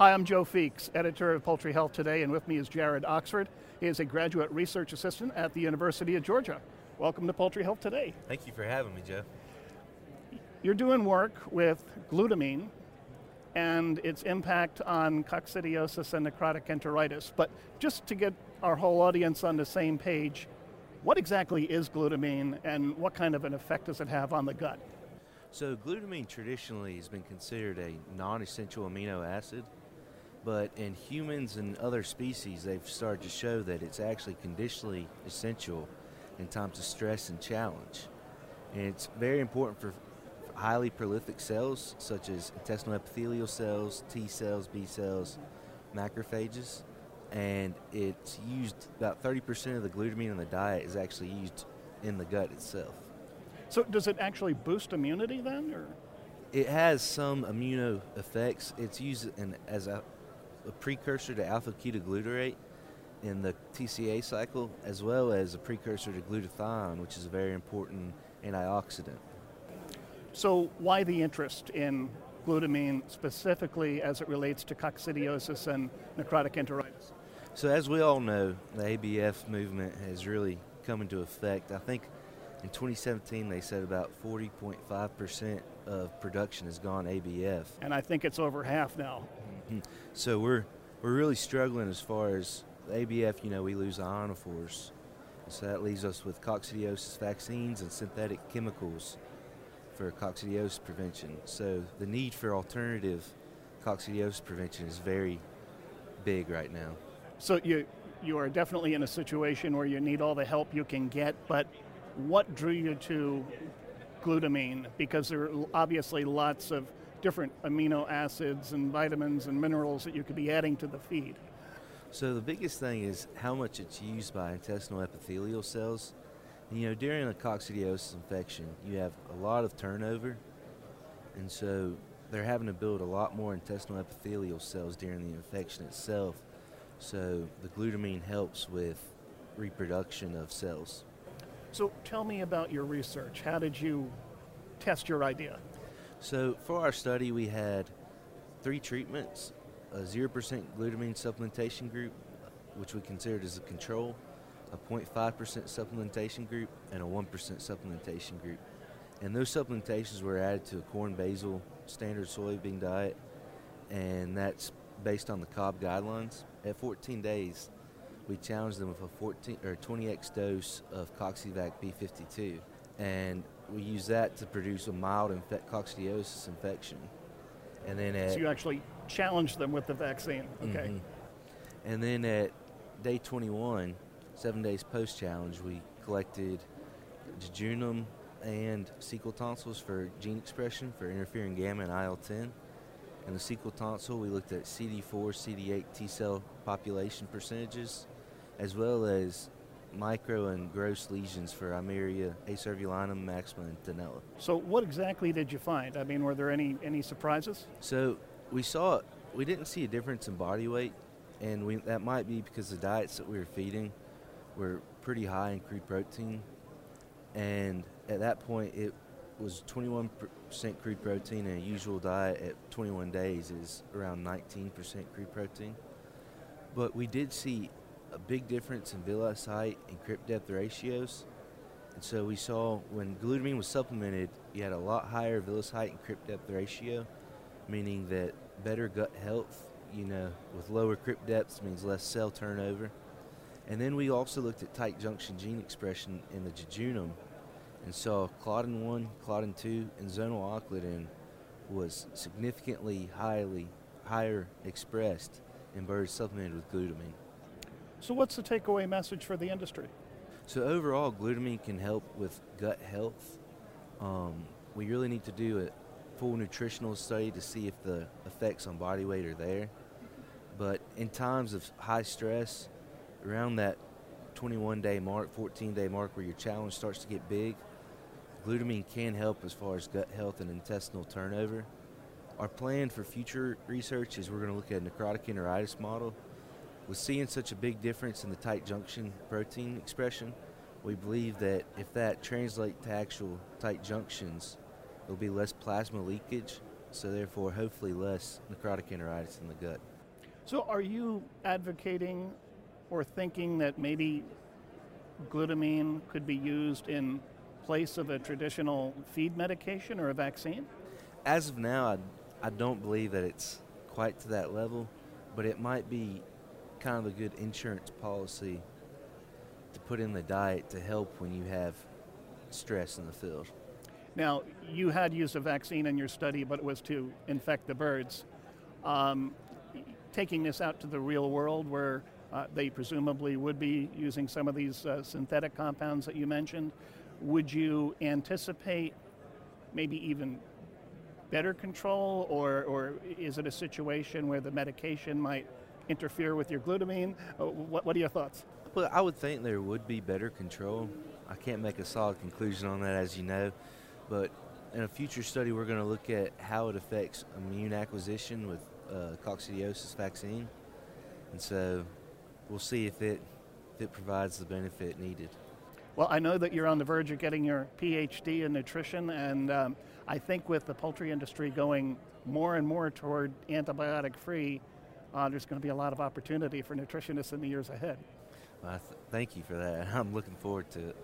I'm Joe Feeks, editor of Poultry Health Today, and with me is Jared Oxford. He is a graduate research assistant at the University of Georgia. Welcome to Poultry Health Today. Thank you for having me, Joe. You're doing work with glutamine and its impact on coccidiosis and necrotic enteritis. But just to get our whole audience on the same page, what exactly is glutamine and what kind of an effect does it have on the gut? So, glutamine traditionally has been considered a non essential amino acid, but in humans and other species, they've started to show that it's actually conditionally essential in times of stress and challenge. And it's very important for highly prolific cells such as intestinal epithelial cells, T cells, B cells, macrophages, and it's used about 30% of the glutamine in the diet is actually used in the gut itself. So does it actually boost immunity then or it has some immuno effects. It's used in, as a, a precursor to alpha ketoglutarate in the TCA cycle, as well as a precursor to glutathione, which is a very important antioxidant. So, why the interest in glutamine specifically as it relates to coccidiosis and necrotic enteritis? So, as we all know, the ABF movement has really come into effect. I think in 2017 they said about 40.5% of production has gone ABF. And I think it's over half now. Mm-hmm. So, we're, we're really struggling as far as ABF, you know, we lose ionophores. So that leaves us with coccidiosis vaccines and synthetic chemicals for coccidiosis prevention. So the need for alternative coccidiosis prevention is very big right now. So you you are definitely in a situation where you need all the help you can get, but what drew you to glutamine? Because there are obviously lots of different amino acids and vitamins and minerals that you could be adding to the feed. So the biggest thing is how much it's used by intestinal epithelial cells you know, during a coccidiosis infection, you have a lot of turnover, and so they're having to build a lot more intestinal epithelial cells during the infection itself. So the glutamine helps with reproduction of cells. So tell me about your research. How did you test your idea? So for our study, we had three treatments: a zero percent glutamine supplementation group, which we considered as a control a 0.5% supplementation group and a 1% supplementation group. And those supplementations were added to a corn basil standard soybean diet, and that's based on the Cobb guidelines. At 14 days, we challenged them with a 14 or 20x dose of Coccivac B52, and we use that to produce a mild infe- coccidiosis infection. And then at, so you actually challenge them with the vaccine, okay? Mm-hmm. And then at day 21, seven days post challenge, we collected jejunum and cecal tonsils for gene expression for interferon gamma and IL 10. And the cecal tonsil, we looked at CD4, CD8 T cell population percentages, as well as micro and gross lesions for Eimeria, acervulina, maxima, and tenella. So, what exactly did you find? I mean, were there any, any surprises? So, we saw, we didn't see a difference in body weight, and we, that might be because the diets that we were feeding were pretty high in crude protein, and at that point it was 21% crude protein, and a usual diet at 21 days is around 19% crude protein. But we did see a big difference in villus height and crypt depth ratios. And so we saw when glutamine was supplemented, you had a lot higher villus height and crypt depth ratio, meaning that better gut health, you know, with lower crypt depths means less cell turnover and then we also looked at tight junction gene expression in the jejunum and saw claudin 1, claudin 2, and zonula occludens was significantly highly higher expressed in birds supplemented with glutamine. So what's the takeaway message for the industry? So overall, glutamine can help with gut health. Um, we really need to do a full nutritional study to see if the effects on body weight are there. But in times of high stress, around that 21 day mark, 14 day mark where your challenge starts to get big, glutamine can help as far as gut health and intestinal turnover. Our plan for future research is we're going to look at a necrotic enteritis model. With seeing such a big difference in the tight junction protein expression, we believe that if that translates to actual tight junctions, there'll be less plasma leakage, so therefore hopefully less necrotic enteritis in the gut. So, are you advocating or thinking that maybe glutamine could be used in place of a traditional feed medication or a vaccine? As of now, I, I don't believe that it's quite to that level, but it might be kind of a good insurance policy to put in the diet to help when you have stress in the field. Now, you had used a vaccine in your study, but it was to infect the birds. Um, taking this out to the real world where uh, they presumably would be using some of these uh, synthetic compounds that you mentioned, would you anticipate maybe even better control, or, or is it a situation where the medication might interfere with your glutamine? Uh, what, what are your thoughts? Well, I would think there would be better control. I can't make a solid conclusion on that, as you know, but in a future study, we're going to look at how it affects immune acquisition with uh, coccidiosis vaccine, and so we'll see if it if it provides the benefit needed. Well, I know that you're on the verge of getting your PhD in nutrition, and um, I think with the poultry industry going more and more toward antibiotic free, uh, there's going to be a lot of opportunity for nutritionists in the years ahead. Well, th- thank you for that. I'm looking forward to it.